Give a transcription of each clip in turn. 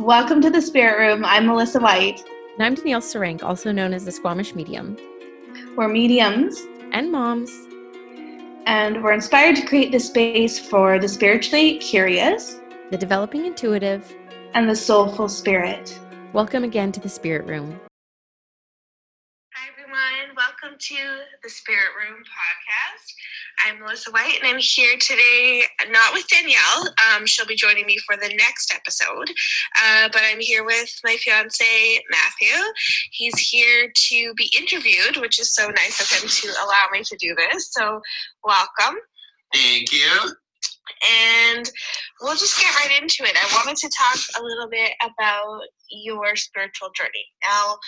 Welcome to the Spirit Room. I'm Melissa White. And I'm Danielle Sarank, also known as the Squamish Medium. We're mediums and moms. And we're inspired to create this space for the spiritually curious, the developing intuitive, and the soulful spirit. Welcome again to the Spirit Room Hi, everyone. welcome to the Spirit Room podcast. I'm Melissa White, and I'm here today, not with Danielle. Um, she'll be joining me for the next episode, uh, but I'm here with my fiance Matthew. He's here to be interviewed, which is so nice of him to allow me to do this. So, welcome. Thank you. And we'll just get right into it. I wanted to talk a little bit about your spiritual journey. Now,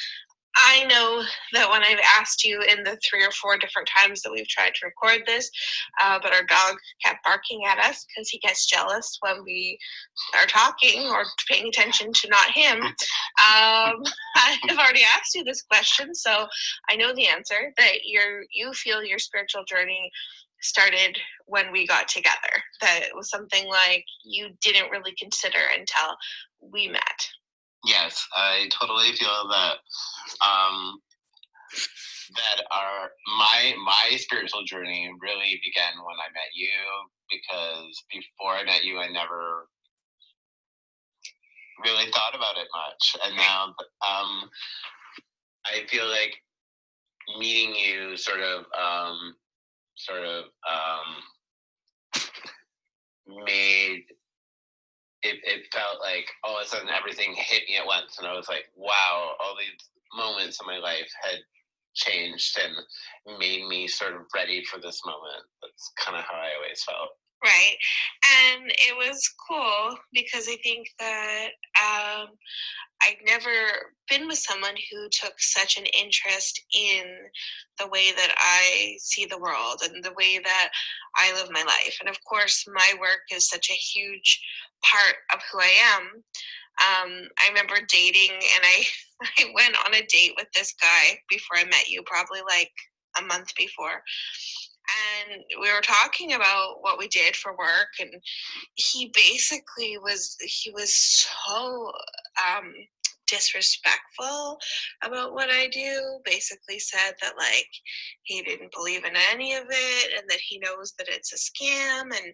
I know that when I've asked you in the three or four different times that we've tried to record this, uh, but our dog kept barking at us because he gets jealous when we are talking or paying attention to not him. Um, I've already asked you this question, so I know the answer that you you feel your spiritual journey started when we got together. That it was something like you didn't really consider until we met. Yes, I totally feel that um, that our my my spiritual journey really began when I met you because before I met you, I never really thought about it much, and now um, I feel like meeting you sort of um, sort of um, made it, it felt like all of a sudden everything hit me at once and i was like wow all these moments in my life had changed and made me sort of ready for this moment. That's kind of how i always felt right and it was cool because i think that um, I'd never been with someone who took such an interest in the way that I see the world and the way that I live my life. And of course, my work is such a huge part of who I am. Um, I remember dating, and I I went on a date with this guy before I met you, probably like a month before. And we were talking about what we did for work, and he basically was he was so um, disrespectful about what I do. Basically, said that like he didn't believe in any of it and that he knows that it's a scam. And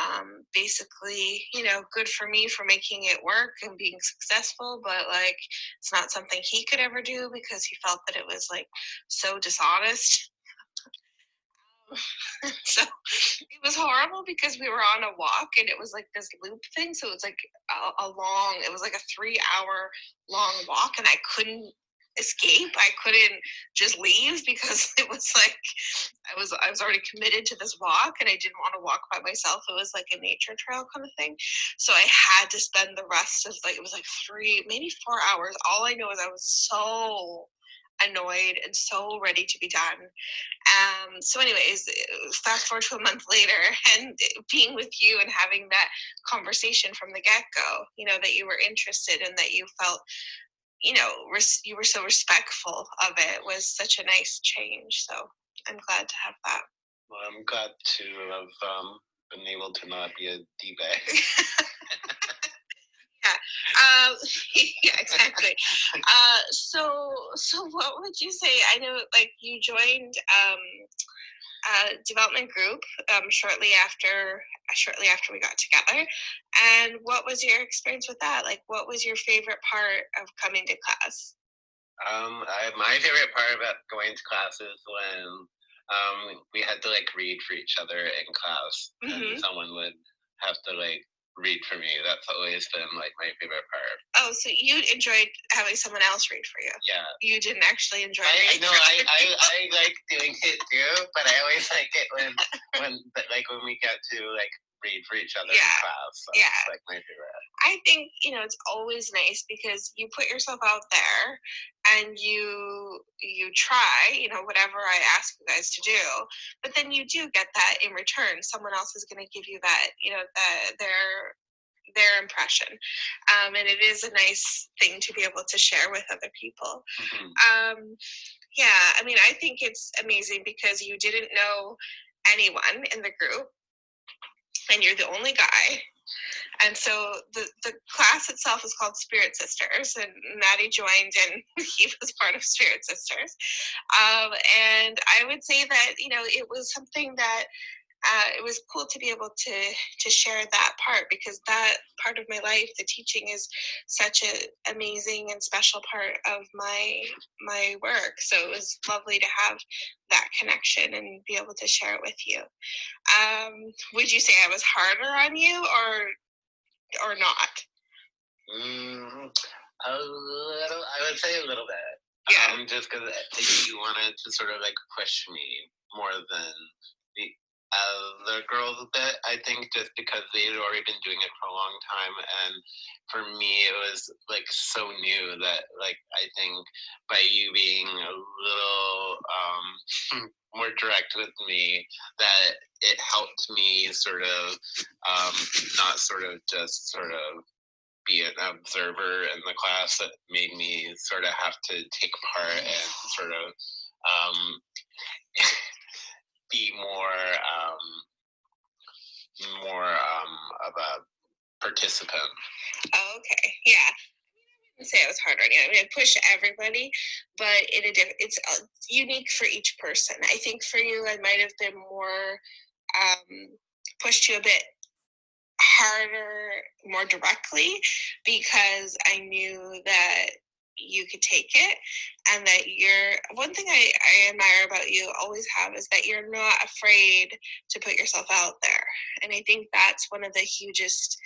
um, basically, you know, good for me for making it work and being successful, but like it's not something he could ever do because he felt that it was like so dishonest. so it was horrible because we were on a walk and it was like this loop thing. So it was like a, a long, it was like a three hour long walk and I couldn't escape. I couldn't just leave because it was like I was I was already committed to this walk and I didn't want to walk by myself. It was like a nature trail kind of thing. So I had to spend the rest of like it was like three, maybe four hours. All I know is I was so annoyed and so ready to be done. Um, so, anyways, fast forward to a month later, and being with you and having that conversation from the get go, you know, that you were interested and that you felt, you know, res- you were so respectful of it was such a nice change. So, I'm glad to have that. Well, I'm glad to have um, been able to not be a D bag. yeah, um, yeah, exactly. Uh, so, so what would you say? I know, like, you joined um, a development group um, shortly after shortly after we got together. And what was your experience with that? Like, what was your favorite part of coming to class? Um, I, my favorite part about going to class is when um, we had to like read for each other in class, mm-hmm. and someone would have to like read for me. That's always been like my favorite part. Oh, so you enjoyed having someone else read for you? Yeah. You didn't actually enjoy I, I know I, I, I like doing it too, but I always like it when when like when we get to like read for each other yeah. in class. That's yeah. like my favorite. I think, you know, it's always nice because you put yourself out there and you you try, you know, whatever I ask you guys to do, but then you do get that in return. Someone else is gonna give you that, you know, that their their impression. Um, and it is a nice thing to be able to share with other people. Mm-hmm. Um, yeah, I mean, I think it's amazing because you didn't know anyone in the group and you're the only guy And so the, the class itself is called Spirit Sisters, and Maddie joined and he was part of Spirit Sisters. Um, and I would say that, you know, it was something that uh, it was cool to be able to to share that part because that part of my life, the teaching, is such an amazing and special part of my my work. So it was lovely to have that connection and be able to share it with you. Um, would you say I was harder on you, or or not? Mm, a little, I would say a little bit. Yeah. Um, just because you wanted to sort of like push me more than other girls a bit. I think just because they had already been doing it for a long time, and for me it was like so new that like I think by you being a little um, more direct with me, that it helped me sort of um, not sort of just sort of be an observer in the class that made me sort of have to take part and sort of um, be more um, more um, of a participant. Oh, okay. Yeah. I wouldn't say You. I mean, I push everybody, but in a different, it's uh, unique for each person. I think for you, I might have been more um, pushed you a bit harder, more directly, because I knew that you could take it and that you're one thing I, I admire about you always have is that you're not afraid to put yourself out there and i think that's one of the hugest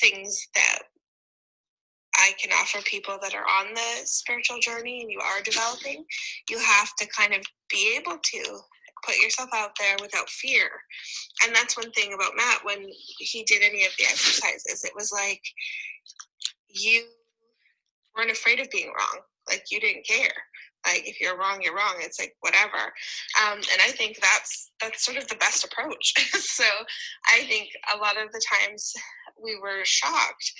things that i can offer people that are on the spiritual journey and you are developing you have to kind of be able to put yourself out there without fear and that's one thing about matt when he did any of the exercises it was like you weren't afraid of being wrong. Like you didn't care. Like if you're wrong, you're wrong. It's like whatever. Um, and I think that's that's sort of the best approach. so I think a lot of the times we were shocked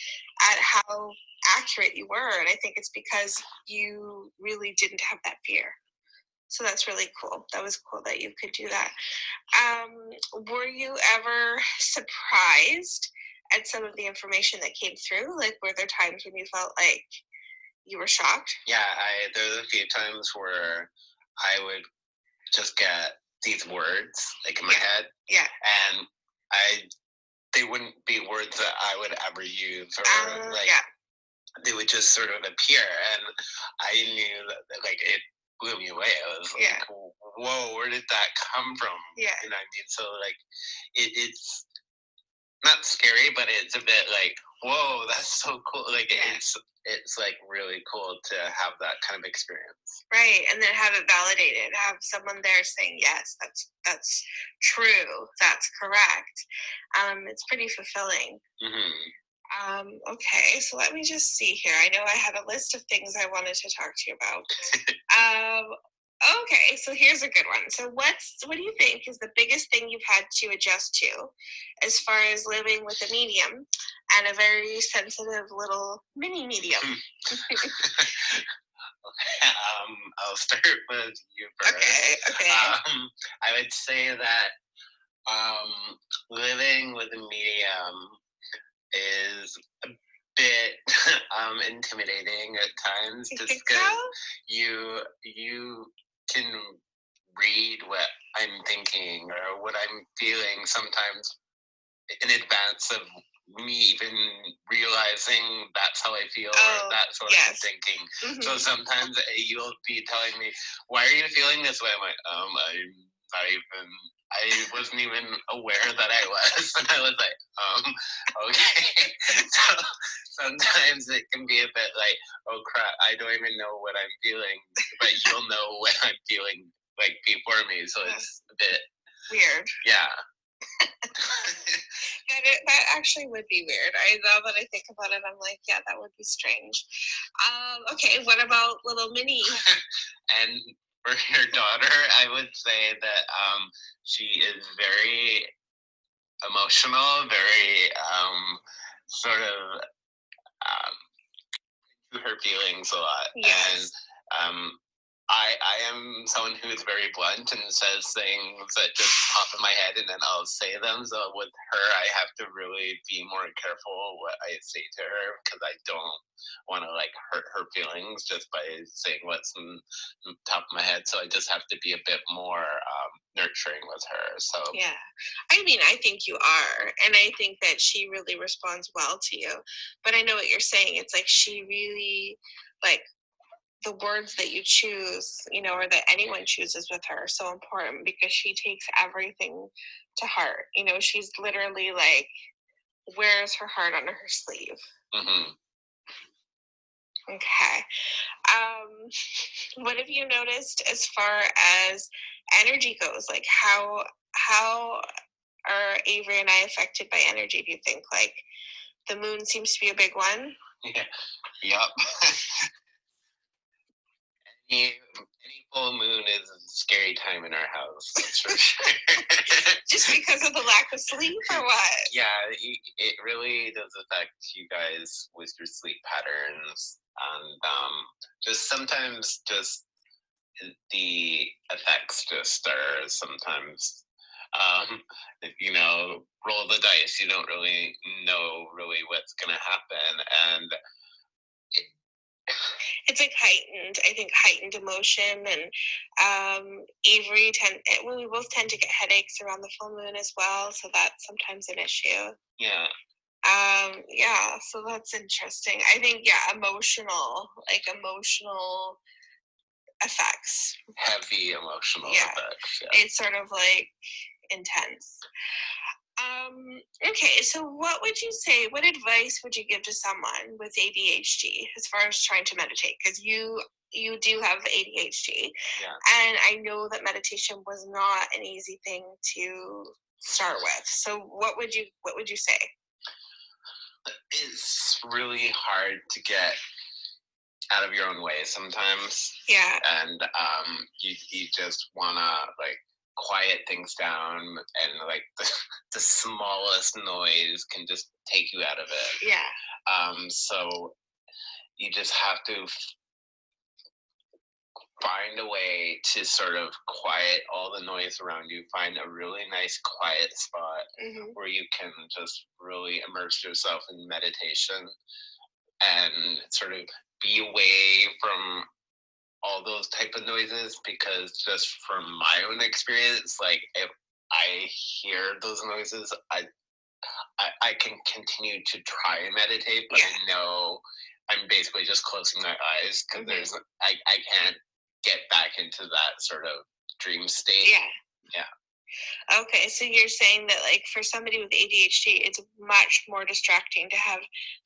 at how accurate you were, and I think it's because you really didn't have that fear. So that's really cool. That was cool that you could do that. Um, were you ever surprised at some of the information that came through? Like, were there times when you felt like you were shocked? Yeah, I there's a few times where I would just get these words like in my head, Yeah. and I they wouldn't be words that I would ever use, or Uh, like yeah. they would just sort of appear, and I knew that like it blew me away. I was like, Yeah. whoa, where did that come from? Yeah. You know what I mean? So like, it, it's not scary, but it's a bit like, whoa, that's so cool. Like it's it's like really cool to have that kind of experience. Right. And then have it validated. Have someone there saying, yes, that's that's true. That's correct. Um, it's pretty fulfilling. hmm Um, okay, so let me just see here. I know I had a list of things I wanted to talk to you about. um, okay, so here's a good one. So what's what do you think is the biggest thing you've had to adjust to as far as living with a medium and a very sensitive little mini medium? um, I'll start with you first. okay, okay. Um, I would say that um, living with a medium is a bit um, intimidating at times, just because so? you you can read what I'm thinking or what I'm feeling sometimes in advance of me even realizing that's how I feel Oh, or that's what yes. I'm thinking. Mhm. So sometimes uh, you'll be telling me, "Why are you feeling this way?" I'm like, "Um, I'm not even. I wasn't even aware that I was." And I was like, "Um, okay." so sometimes it can be a bit like, "Oh crap, I don't even know what I'm feeling," but you'll know what I'm feeling like before me. So it's a bit, Weird. yeah. That, i- that actually would be weird. I now that I think about it, I'm like, yeah, that would be strange. Um, okay, what about little Minnie? and for your daughter, I would say that um, she is very emotional, very um, sort of um, to her feelings a lot. Yes. And um, I I am someone who is very blunt and says things that just pop in my head and then I'll say them. So with her, I have to really be more careful what I say to her because I don't want to like hurt her feelings just by saying what's in, top of my head. So I just have to be a bit more um, nurturing with her. So Yeah. I mean, I think you are. And I think that she really responds well to you. But I know what you're saying. It's like she really, like, the words that you choose, you know, or that anyone chooses with her are so important because she takes everything to heart. You know, she's literally like wears her heart on her sleeve. Mm-hmm. Okay. Um, what have you noticed as far as energy goes? Like how how are Avery and I affected by energy? Do you think like the moon seems to be a big one? yeah, yep. any, full moon is a scary time in our house. That's for sure. Just because of the lack of sleep or what? yeah, it, it really does affect you guys with your sleep patterns, and um, just sometimes just the effects just are sometimes. Um, you know, roll the dice. You don't really know really what's gonna happen, and It's like heightened, I think heightened emotion and um Avery tend eh, well, we both tend to get headaches around the full moon as well, so that's sometimes an issue. yeah, Um yeah, so that's interesting. I think yeah, emotional, like emotional effects. heavy emotional Yeah. effects. Yeah. It's sort of like intense. Um, okay, so what would you say? What advice would you give to someone with ADHD as far as trying to meditate? Because you you do have ADHD, Yeah. and I know that meditation was not an easy thing to start with. So what would you what would you say? It's really hard to get out of your own way sometimes. Yeah, and um, you you just wanna like quiet things down, and like the, the smallest noise can just take you out of it. yeah, Um, so you just have to f- find a way to sort of quiet all the noise around you. Find a really nice quiet spot hmm where you can just really immerse yourself in meditation and sort of be away from all those type of noises because just from my own experience like if i hear those noises i i, I can continue to try and meditate but Yeah. i know i'm basically just closing my eyes because Mhm. there's I, I can't get back into that sort of dream state yeah. Yeah. Okay, so you're saying that like for somebody with ADHD, it's much more distracting to have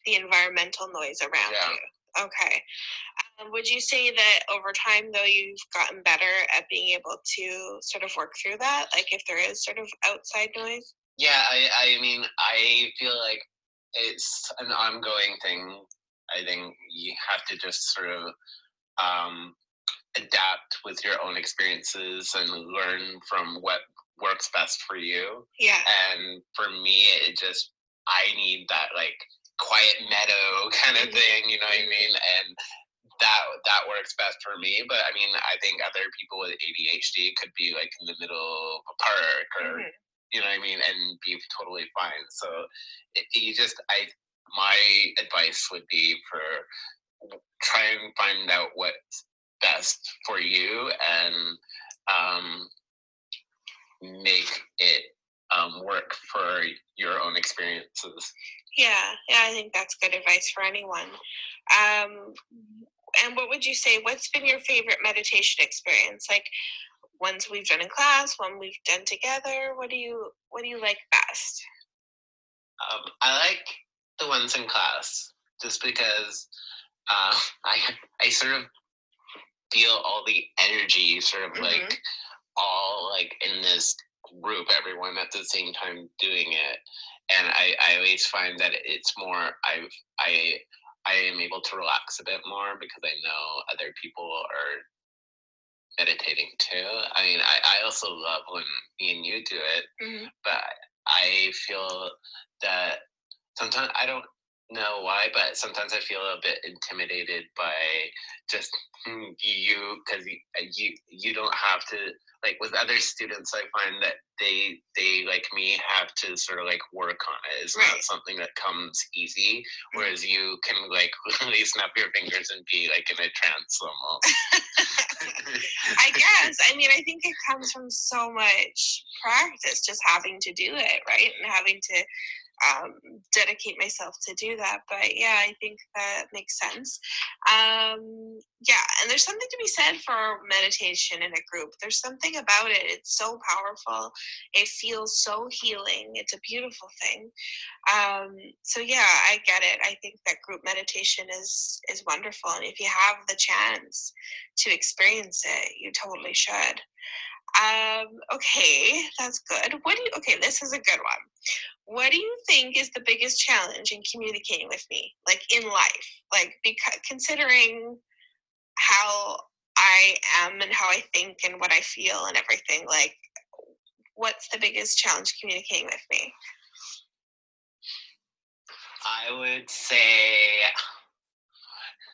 the environmental noise around Yeah. you. Okay. Um, would you say that over time, though, you've gotten better at being able to sort of work through that? Like if there is sort of outside noise? Yeah, I, I mean, I feel like it's an ongoing thing. I think you have to just sort of um, adapt with your own experiences and learn from what works best for you. Yeah. And for me, it just, I need that like quiet meadow kind of Mhm. thing, you know what I mean? And that that works best for me. But I mean, I think other people with ADHD could be like in the middle of a park or Mhm. you know what I mean, and be totally fine. So it, you just, I, my advice would be for try and find out what's best for you and um, make it um, work for your own experiences. Yeah. Yeah. I think that's good advice for anyone. Um, and what would you say? What's been your favorite meditation experience? Like ones we've done in class, one we've done together. What do you What do you like best? Um, I like the ones in class just because uh, I I sort of feel all the energy sort of Mhm. like all like in this group, everyone at the same time doing it, and I I always find that it's more I've I I am able to relax a bit more because I know other people are meditating too. I mean, I, I also love when me and you do it, Mhm. but I feel that sometimes I don't know why, but sometimes I feel a bit intimidated by just mm, you because you, uh, you you don't have to like with other students. I find that they they like me have to sort of like work on it. It's Right. not something that comes easy. Whereas you can like really snap your fingers and be like in a trance almost. I guess. I mean, I think it comes from so much practice, just having to do it, right? And having to um, dedicate myself to do that. But yeah, I think that makes sense. Um, yeah, and there's something to be said for meditation in a group. There's something about it. It's so powerful. It feels so healing. It's a beautiful thing. Um, so yeah, I get it. I think that group meditation is is wonderful, and if you have the chance to experience it, you totally should. Um, okay, that's good. What do you? Okay, this is a good one. What do you think is the biggest challenge in communicating with me, like in life, like because considering how I am and how I think and what I feel and everything, like what's the biggest challenge communicating with me? I would say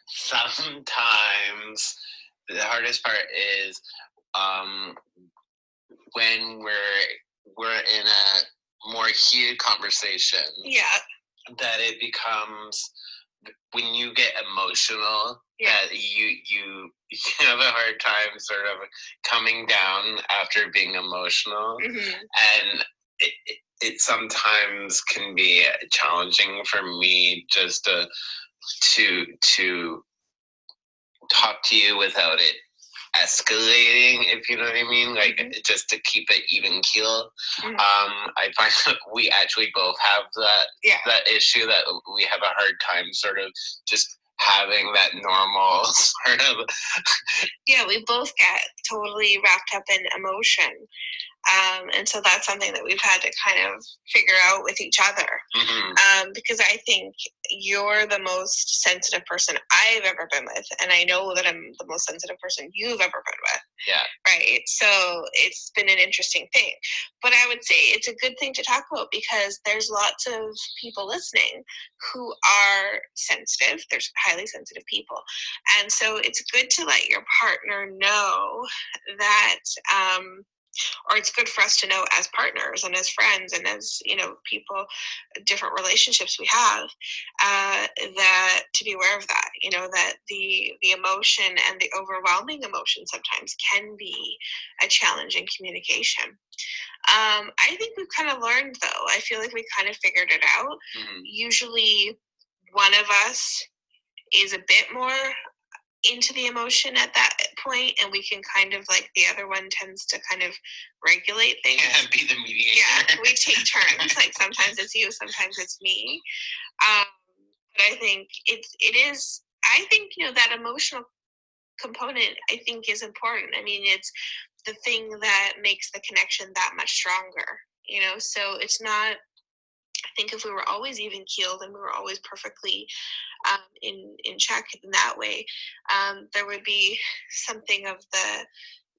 sometimes the hardest part is um, when we're we're in a more heated conversation Yeah, that it becomes when you get emotional Yeah. that you you you have a hard time sort of coming down after being emotional. Hmm and it, it, it sometimes can be challenging for me just to to to talk to you without it escalating if you know what i mean like Mhm. just to keep it even keel Mhm. um i find that we actually both have that Yeah. that issue that we have a hard time sort of just having that normal sort of yeah, we both get totally wrapped up in emotion. Um, and so that's something that we've had to kind of figure out with each other. Mhm. Um, because I think you're the most sensitive person I've ever been with. And I know that I'm the most sensitive person you've ever been with. Yeah. Right. So it's been an interesting thing. But I would say it's a good thing to talk about because there's lots of people listening who are sensitive. There's highly sensitive people. And so it's good to let your partner know that, um, or it's good for us to know as partners and as friends and as, you know, people, different relationships we have, uh, that to be aware of that, you know, that the, the emotion and the overwhelming emotion sometimes can be a challenge in communication. Um, I think we've kind of learned though, I feel like we kind of figured it out Mhm. usually one of us is a bit more into the emotion at that point and we can kind of like the other one tends to kind of regulate things. Yeah, be the mediator. yeah we take turns like sometimes it's you sometimes it's me. Um, but i think it's it is i think you know that emotional component i think is important. I mean it's the thing that makes the connection that much stronger you know? So it's not i think if we were always even keeled and we were always perfectly um, in in check in that way um, there would be something of the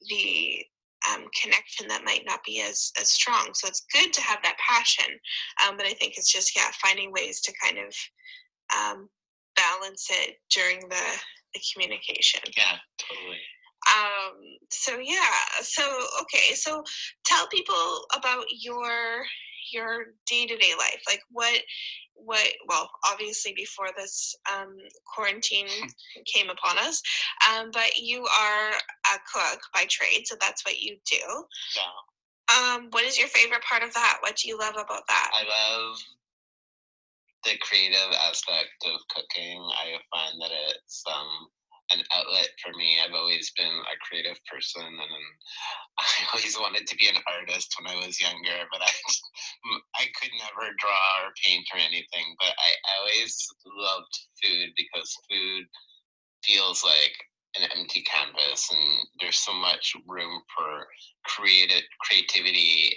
the um, connection that might not be as as strong so it's good to have that passion um, but i think it's just yeah finding ways to kind of um, balance it during the the communication Yeah, totally. um so yeah so okay so tell people about your your day-to-day life? Like what what well obviously before this um quarantine came upon us um but you are a cook by trade so that's what you do. Yeah. um what is your favorite part of that? What do you love about that? I love the creative aspect of cooking. I find that it's um, an outlet for me. I've always been a creative person, and I always wanted to be an artist when I was younger, but I I could never draw or paint or anything. But I, I always loved food because food feels like an empty canvas, and there's so much room for creative creativity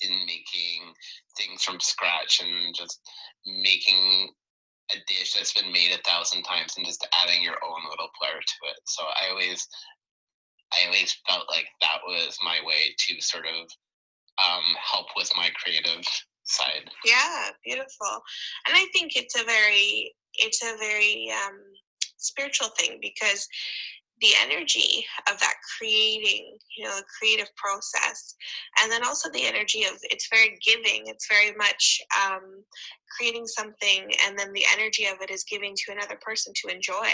in making things from scratch and just making a dish that's been made a thousand times and just adding your own little flair to it. So I always I always felt like that was my way to sort of um, help with my creative side. Yeah, beautiful. And I think it's a very it's a very um spiritual thing because the energy of that creating, you know, the creative process, and then also the energy of it's very giving. It's very much um, creating something, and then the energy of it is giving to another person to enjoy,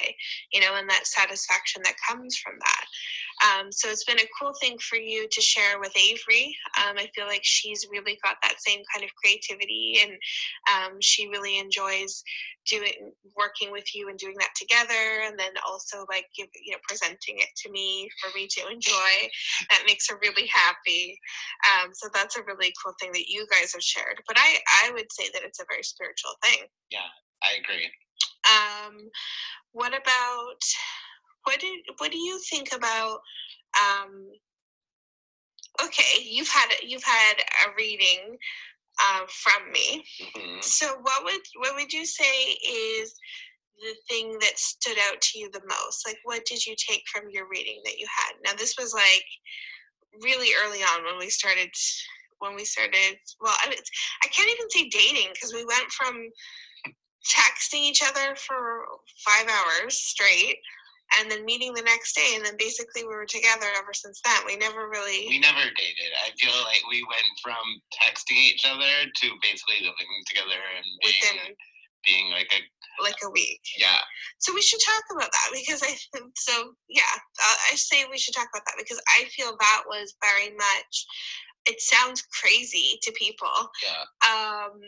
you know, and that satisfaction that comes from that. Um, so it's been a cool thing for you to share with Avery. Um, I feel like she's really got that same kind of creativity, and um, she really enjoys doing working with you and doing that together and then also like give you know presenting it to me for me to enjoy that makes her really happy um, so that's a really cool thing that you guys have shared but i i would say that it's a very spiritual thing Yeah, I agree. um, what about what did what do you think about um, okay you've had you've had a reading uh, from me hmm so what would what would you say is the thing that stood out to you the most? Like what did you take from your reading that you had? Now this was like really early on when we started when we started well I, mean, I can't even say dating because we went from texting each other for five hours straight and then meeting the next day and then basically we were together ever since then we never really We never dated. I feel like we went from texting each other to basically living together and being within being like a like a week yeah. So we should talk about that because I think so. Yeah, uh, I say we should talk about that because I feel that was very much. It sounds crazy to people, Yeah. um,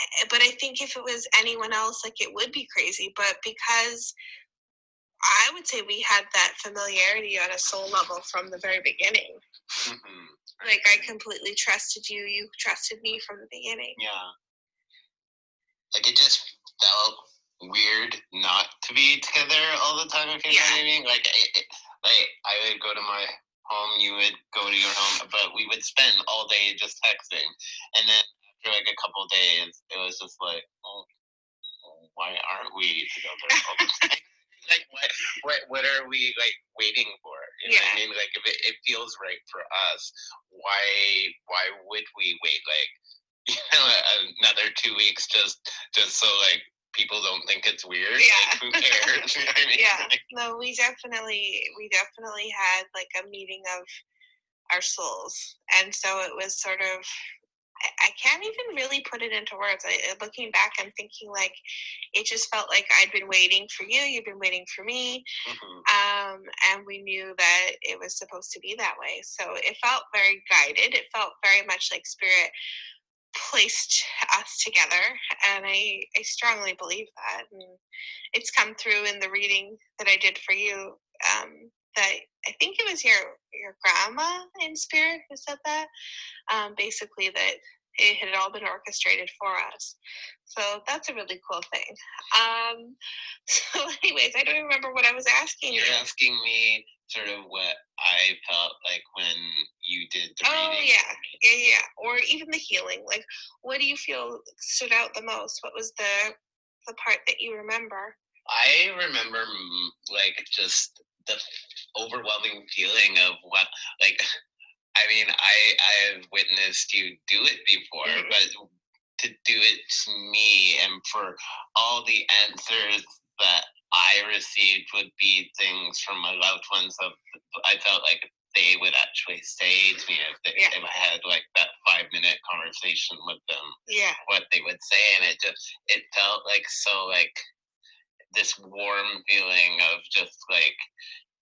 eh, but I think if it was anyone else, like it would be crazy. But because I would say we had that familiarity on a soul level from the very beginning. hmm Like I completely trusted you. You trusted me from the beginning. Yeah. Like it just felt weird not to be together all the time. If you know what I mean. Like, it, like I would go to my home, you would go to your home, but we would spend all day just texting, and then after like a couple of days, it was just like, oh, why aren't we together all the time? Like what, what what are we like waiting for? You know what I mean? Like if it, it feels right for us, why why would we wait like you know another two weeks just just so like people don't think it's weird? Yeah. Like who cares? you know I mean? Yeah. No, we definitely we definitely had like a meeting of our souls, and so it was sort of. I- can't even really put it into words. I, uh, looking back, I'm thinking like it just felt like I'd been waiting for you. You've been waiting for me, mhm. um, and we knew that it was supposed to be that way. So it felt very guided. It felt very much like spirit placed us together, and I I strongly believe that. And it's come through in the reading that I did for you. Um, that I think it was your your grandma in spirit who said that. Um, basically, that it had all been orchestrated for us. So that's a really cool thing. Um, so, anyways, I don't remember what I was asking you. You're asking me sort of what I felt like when you did the Oh reading. yeah, yeah, yeah. Or even the healing. Like, what do you feel stood out the most? What was the the part that you remember? I remember like just the overwhelming feeling of what like I mean I I've witnessed you do it before Mhm. but to do it to me and for all the answers that I received would be things from my loved ones of I felt like they would actually say to me if, they, Yeah. if I had like that five minute conversation with them Yeah, what they would say and it just it felt like so like this warm feeling of just like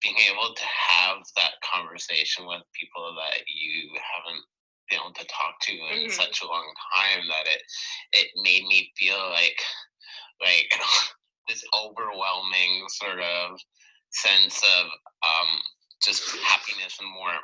being able to have that conversation with people that you haven't been able to talk to in Mhm. such a long time that it it made me feel like like this overwhelming sort of sense of um just happiness and warmth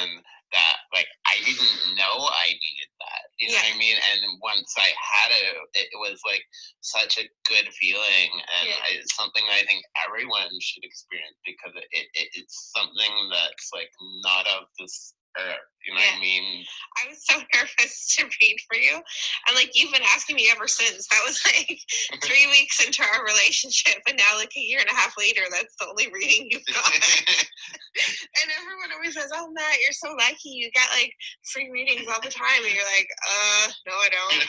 and that like I didn't know I needed that. You know what I mean? And once I had it, it was like such a good feeling, and Yeah. I, it's something I think everyone should experience because it, it it's something that's like not of this or you know what I mean? I was so nervous to read for you. And like you've been asking me ever since. That was like three weeks into our relationship. And now like a year and a half later, that's the only reading you've got. and everyone always says, Oh Matt, you're so lucky. You get like free readings all the time. And you're like, uh, no, I don't.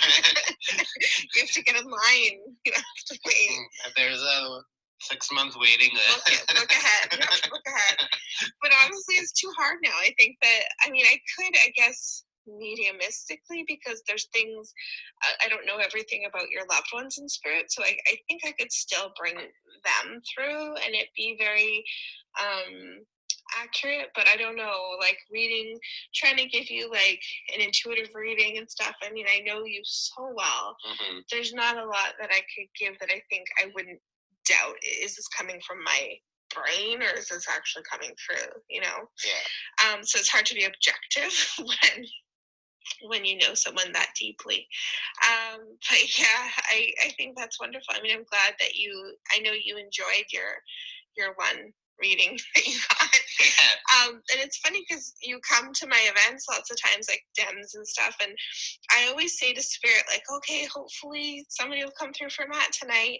you have to get in line. You have to wait. There's a six month waiting Look, list. it- look ahead. You have to look ahead. But honestly, it's too hard now. I think that, I mean, I could, I guess, mediumistically because there's things I, I don't know everything about your loved ones in spirit. So I, I think I could still bring them through and it be very um accurate but i don't know like reading trying to give you like an intuitive reading and stuff i mean i know you so well Mhm. there's not a lot that I could give that I think I wouldn't doubt. Is this coming from my brain or is this actually coming through? You know, Yeah. um, so it's hard to be objective when when you know someone that deeply. Um, but yeah, I I think that's wonderful. I mean, I'm glad that you. I know you enjoyed your your one reading that you got. Yeah. Um, and it's funny because you come to my events lots of times, like DEMS and stuff, and I always say to Spirit, like, okay, hopefully somebody will come through for Matt tonight.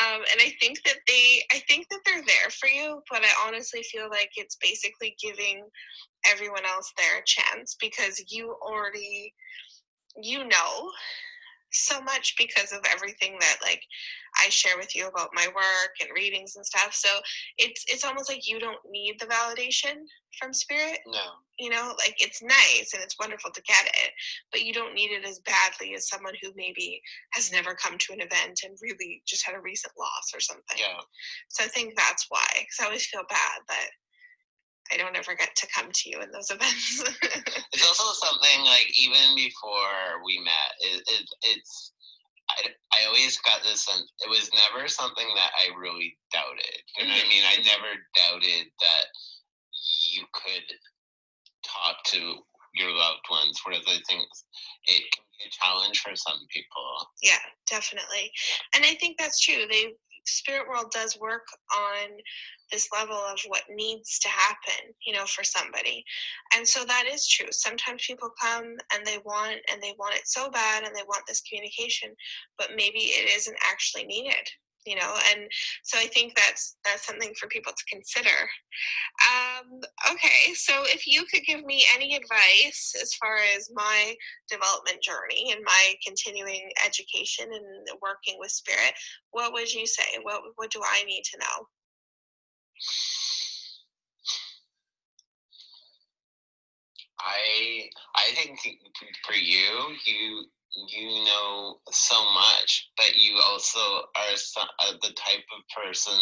Um, and I think that they, I think that they're there for you, but I honestly feel like it's basically giving everyone else their chance because you already, you know, so much because of everything that like I share with you about my work and readings and stuff. So it's it's almost like you don't need the validation from spirit No. you know like it's nice and it's wonderful to get it but you don't need it as badly as someone who maybe has never come to an event and really just had a recent loss or something Yeah. so i think that's why because i always feel bad that i don't ever get to come to you in those events It's also something like even before we met, it, it it's I, I always got this sense it was never something that I really doubted. You know what I mm-hmm, mean? I mm-hmm. never doubted that you could talk to your loved ones, whereas I think it can be a challenge for some people. yeah definitely and i think that's true they spirit world does work on this level of what needs to happen you know for somebody. And so that is true. Sometimes people come and they want and they want it so bad and they want this communication but maybe it isn't actually needed you know and so i think that's that's something for people to consider. Um, okay so if you could give me any advice as far as my development journey and my continuing education and working with spirit what would you say? What what do i need to know? I I think for you, you you know so much, but you also are so, uh, the type of person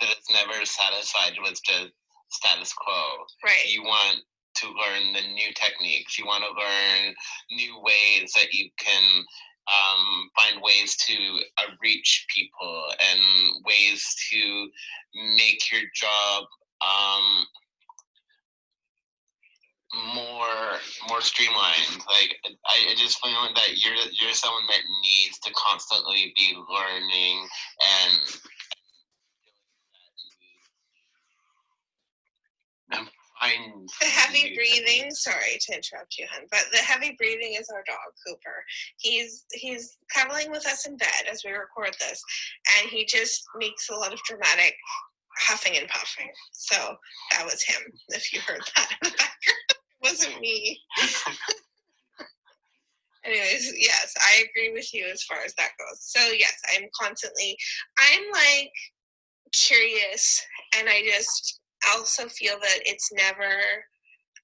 that is never satisfied with the status quo. right You want to learn the new techniques. You want to learn new ways that you can um, find ways to uh, reach people and ways to make your job um, more more streamlined. Like I, I just feel that you're you're someone that needs to constantly be learning and find the heavy breathing sorry to interrupt you hun but the heavy breathing is our dog cooper. He's he's cuddling with us in bed as we record this and he just makes a lot of dramatic huffing and puffing. So that was him if you heard that. in the background it wasn't me. Anyways yes i agree with you as far as that goes. So yes i'm constantly i'm like curious and i just also feel that it's never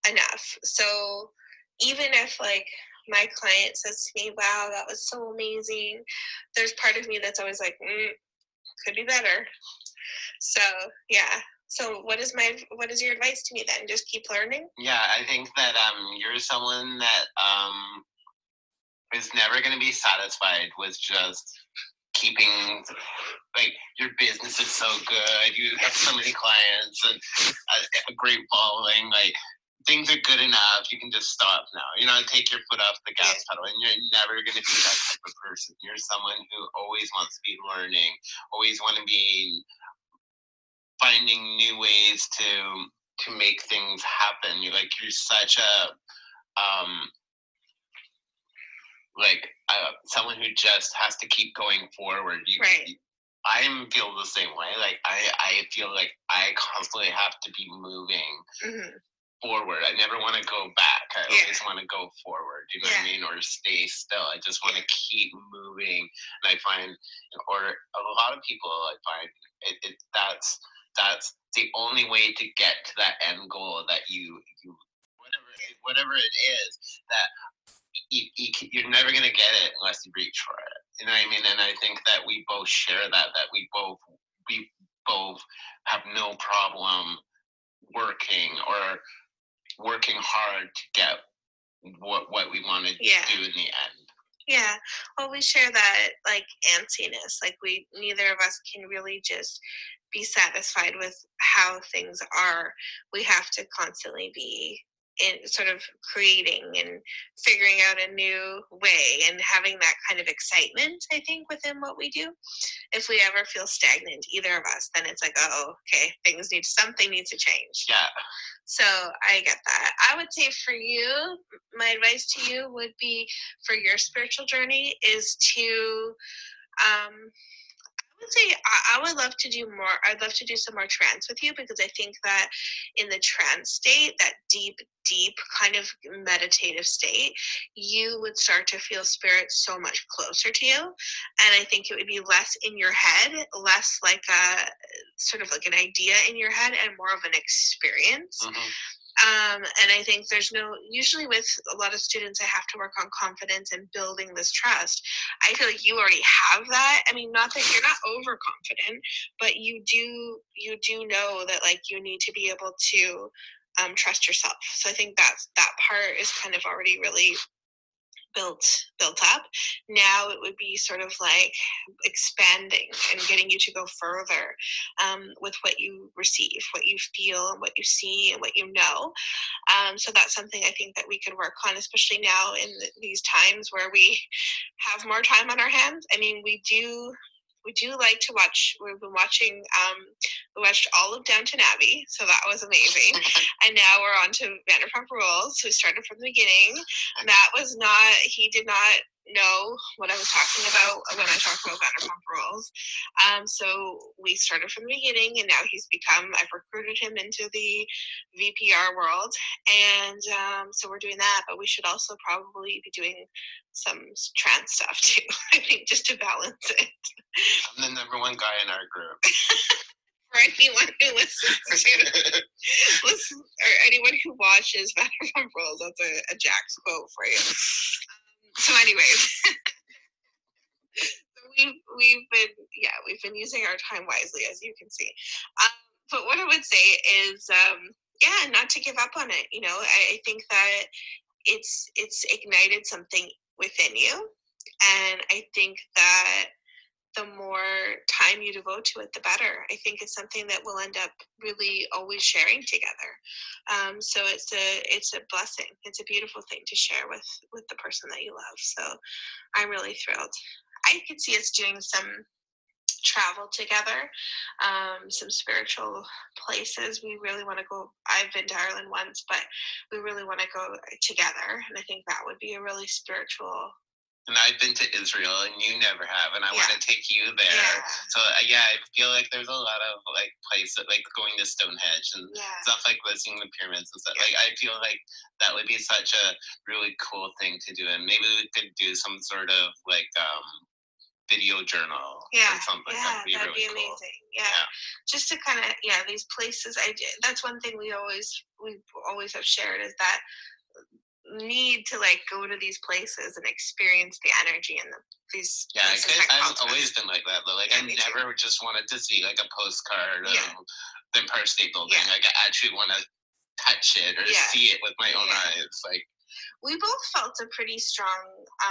enough. So even if like my client says to me wow that was so amazing there's part of me that's always like mm, could be better. So yeah so what is my what is your advice to me then just keep learning Yeah, I think that um you're someone that um is never going to be satisfied with just keeping like your business is so good. You have so many clients and a, a great following. Like things are good enough. You can just stop now. You know, take your foot off the gas pedal, and you're never going to be that type of person. You're someone who always wants to be learning, always want to be finding new ways to to make things happen. You like you're such a um like uh, someone who just has to keep going forward. You, Right. I feel the same way. Like I, I feel like I constantly have to be moving hmm forward. I never want to go back. I Yeah. always want to go forward. You know what I mean? Or stay still. I just want to keep moving. And I find, or a lot of people, I find it, it that's that's the only way to get to that end goal that you you whatever it- whatever it is that you, you, you're never gonna get it unless you reach for it. You know what I mean? And I think that we both share that. That we both we both have no problem working or working hard to get what what we want to Yeah. do in the end. Yeah. Well, we share that like antsiness. Like we, neither of us can really just be satisfied with how things are. We have to constantly be in sort of creating and figuring out a new way and having that kind of excitement. I think within what we do. If we ever feel stagnant, either of us, then it's like, oh, okay, things need something needs to change. Yeah. So I get that. I would say for you, my advice to you would be for your spiritual journey is to, um, say I, I would love to do more. I'd love to do some more trance with you because I think that in the trance state, that deep, deep kind of meditative state, you would start to feel spirit so much closer to you. And I think it would be less in your head, less like a sort of like an idea in your head and more of an experience Mhm. Um, and I think there's no usually with a lot of students I have to work on confidence and building this trust. I feel like you already have that. I mean, not that you're not overconfident, but you do you do know that like you need to be able to um, trust yourself. So I think that's that part is kind of already really built built up. Now it would be sort of like expanding and getting you to go further um, with what you receive what you feel and what you see and what you know. Um, so that's something i think that we could work on especially now in th- these times where we have more time on our hands. I mean we do we do like to watch we've been watching um, we watched all of downton abbey so that was amazing. And now we're on to vanderpump rules we started from the beginning. And that was not he did not know what I was talking about when I talked about Vanderpump Rules. Um, so we started from the beginning, and now he's become. I've recruited him into the VPR world, and um, so we're doing that. But we should also probably be doing some trance stuff too. I think just to balance it I'm the number one guy in our group. for anyone who listens to listen or anyone who watches Vanderpump Rules. That's a, a Jax quote for you. So, anyways, we've we've been yeah we've been using our time wisely as you can see. Um, but what I would say is um, yeah, not to give up on it. You know, I, I think that it's it's ignited something within you, and I think that the more time you devote to it, the better. I think it's something that we'll end up really always sharing together. Um, so it's a it's a blessing. It's a beautiful thing to share with with the person that you love. So I'm really thrilled. I could see us doing some travel together, um, some spiritual places. We really want to go. I've been to Ireland once, but we really want to go together, and I think that would be a really spiritual. And I've been to Israel, and you never have, and I want to take you there. Yeah, So uh, yeah, I feel like there's a lot of like places like going to Stonehenge and yeah. stuff like visiting the pyramids and stuff. Yeah. Like I feel like that would be such a really cool thing to do, and maybe we could do some sort of like um video journal Yeah, or something. yeah, that'd be that'd really be cool. amazing. Yeah. Yeah. just to kind of yeah, these places. I that's one thing we always we always have shared is that need to like go to these places and experience the energy in the, these Yeah, I've always been like that. Though, like Yeah, I me too. never just wanted to see like a postcard of Yeah. the Empire State Building. Yeah. Like I actually want to touch it or see it with my own eyes. Like we both felt a pretty strong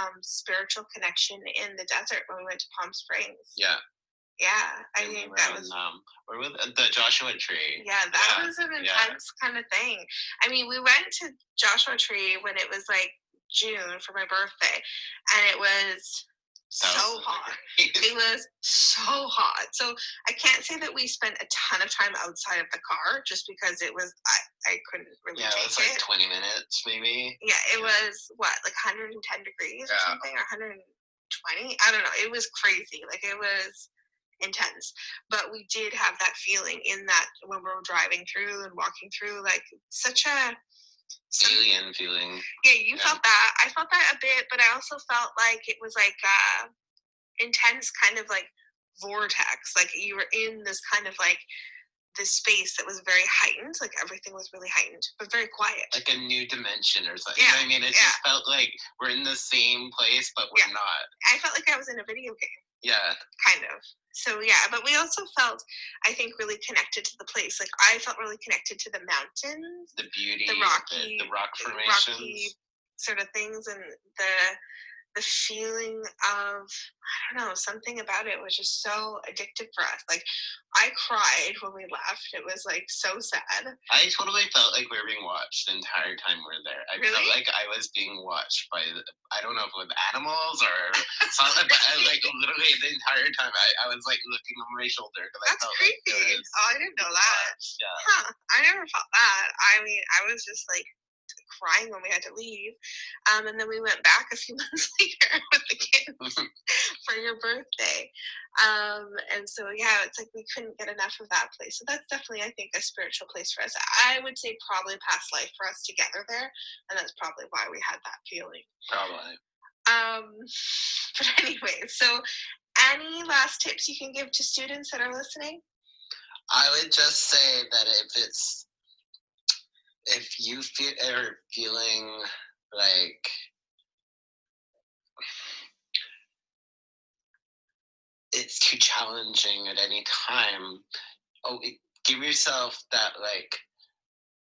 um, spiritual connection in the desert when we went to Palm Springs. yeah, Yeah, I and think that in, was um, where was the Joshua Tree. Yeah, that Yeah, was an yeah. intense kind of thing. I mean, we went to Joshua Tree when it was like June for my birthday, and it was so hot. It was so hot. So I can't say that we spent a ton of time outside of the car just because it was I, I couldn't really yeah, it take was like it. 20 minutes maybe. Yeah, it was what, like 110 degrees or something, or 120? I don't know. It was crazy. Like it was intense. But we did have that feeling in that when we were driving through and walking through, like such a some- Alien feeling. yeah, you Yeah. felt that. I felt that a bit, but I also felt like it was like uh intense kind of like vortex. Like you were in this kind of like this space that was very heightened. Like everything was really heightened, but very quiet. Like a new dimension or something. Yeah, You know I mean? It yeah. just felt like we're in the same place, but we're Yeah. not. I felt like I was in a video game. Yeah. kind of so yeah but we also felt i think really connected to the place like i felt really connected to the mountains The beauty, the rocky the rock the formations. rocky sort of things and the the feeling of i don't know something about it was just so addictive for us like i cried when we left it was like so sad I totally felt like we were being watched the entire time we were there. I Really? felt like I was being watched by, I don't know if it was animals or something, but I, like literally the entire time I, I was like looking over my shoulder because I that's felt creepy like was oh i didn't know that watched, Yeah. huh i never felt that i mean i was just like crying when we had to leave um, and then we went back a few months later with the kids for your birthday. Um, and so yeah it's like we couldn't get enough of that place. So that's definitely i think a spiritual place for us. I would say probably past life for us together there and that's probably why we had that feeling. Probably. um, but anyway so any last tips you can give to students that are listening? I would just say that if it's if you feel are feeling like it's too challenging at any time, oh, it, give yourself that like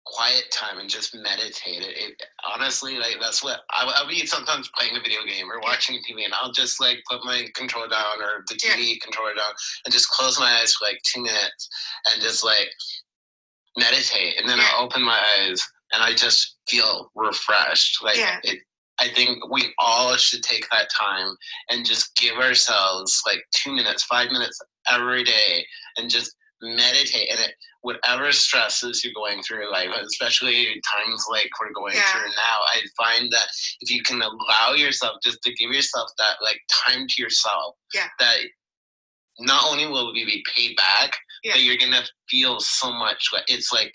quiet time and just meditate. It, it honestly like that's what I, I'll be sometimes playing a video game or watching TV, and I'll just like put my controller down or the Yeah. TV controller down and just close my eyes for like two minutes and just like meditate and then Yeah. i open my eyes and i just feel refreshed like Yeah. it i think we all should take that time and just give ourselves like two minutes five minutes every day and just meditate and it whatever stresses you're going through life especially times like we're going Yeah. through now i find that if you can allow yourself just to give yourself that like time to yourself Yeah. that not only will we be paid back Yeah. but you're gonna feel so much it's like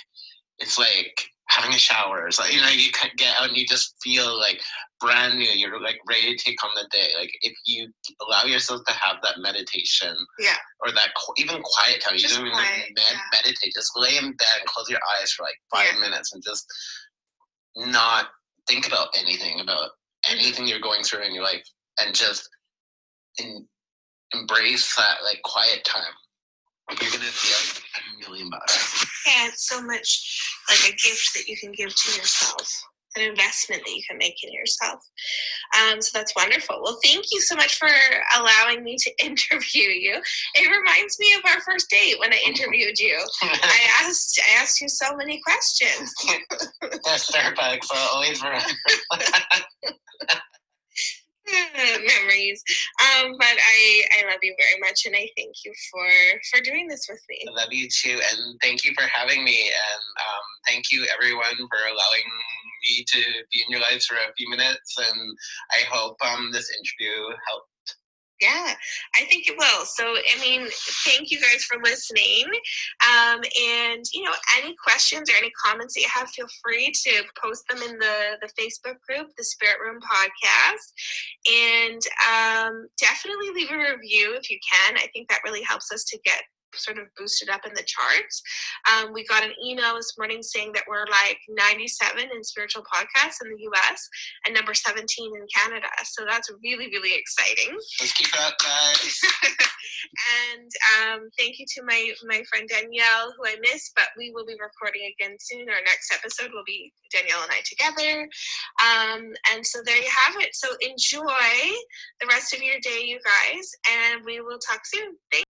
it's like having a shower it's like you know you can get out and you just feel like brand new you're like ready to take on the day like if you allow yourself to have that meditation Yeah. or that even quiet time Just you don't even quiet, med- yeah. meditate just lay in bed and close your eyes for like five Yeah. minutes and just not think about anything about Mm-hmm. anything you're going through in your life and just in, embrace that like quiet time you're gonna feel a million bucks. Yeah it's so much like a gift that you can give to yourself an investment that you can make in yourself. Um, so that's wonderful. Well thank you so much for allowing me to interview you. It reminds me of our first date when i interviewed you. I asked i asked you so many questions. That's Starbucks, so always remember. memories um, but i i love you very much and i thank you for for doing this with me I love you too, and thank you for having me. And um, thank you everyone for allowing me to be in your lives for a few minutes. And I hope um, this interview helped. Yeah, I think it will. So, I mean, thank you guys for listening. Um, and, you know, any questions or any comments that you have, feel free to post them in the, the Facebook group, the Spirit Room Podcast. And um, definitely leave a review if you can. I think that really helps us to get sort of boosted up in the charts. Um, we got an email this morning saying that we're like 97 in spiritual podcasts in the US and number 17 in Canada. So that's really, really exciting. Let's keep up, guys. and um, thank you to my my friend Danielle, who I miss, but we will be recording again soon. Our next episode will be Danielle and I together. Um, and so there you have it. So enjoy the rest of your day, you guys, and we will talk soon. Thank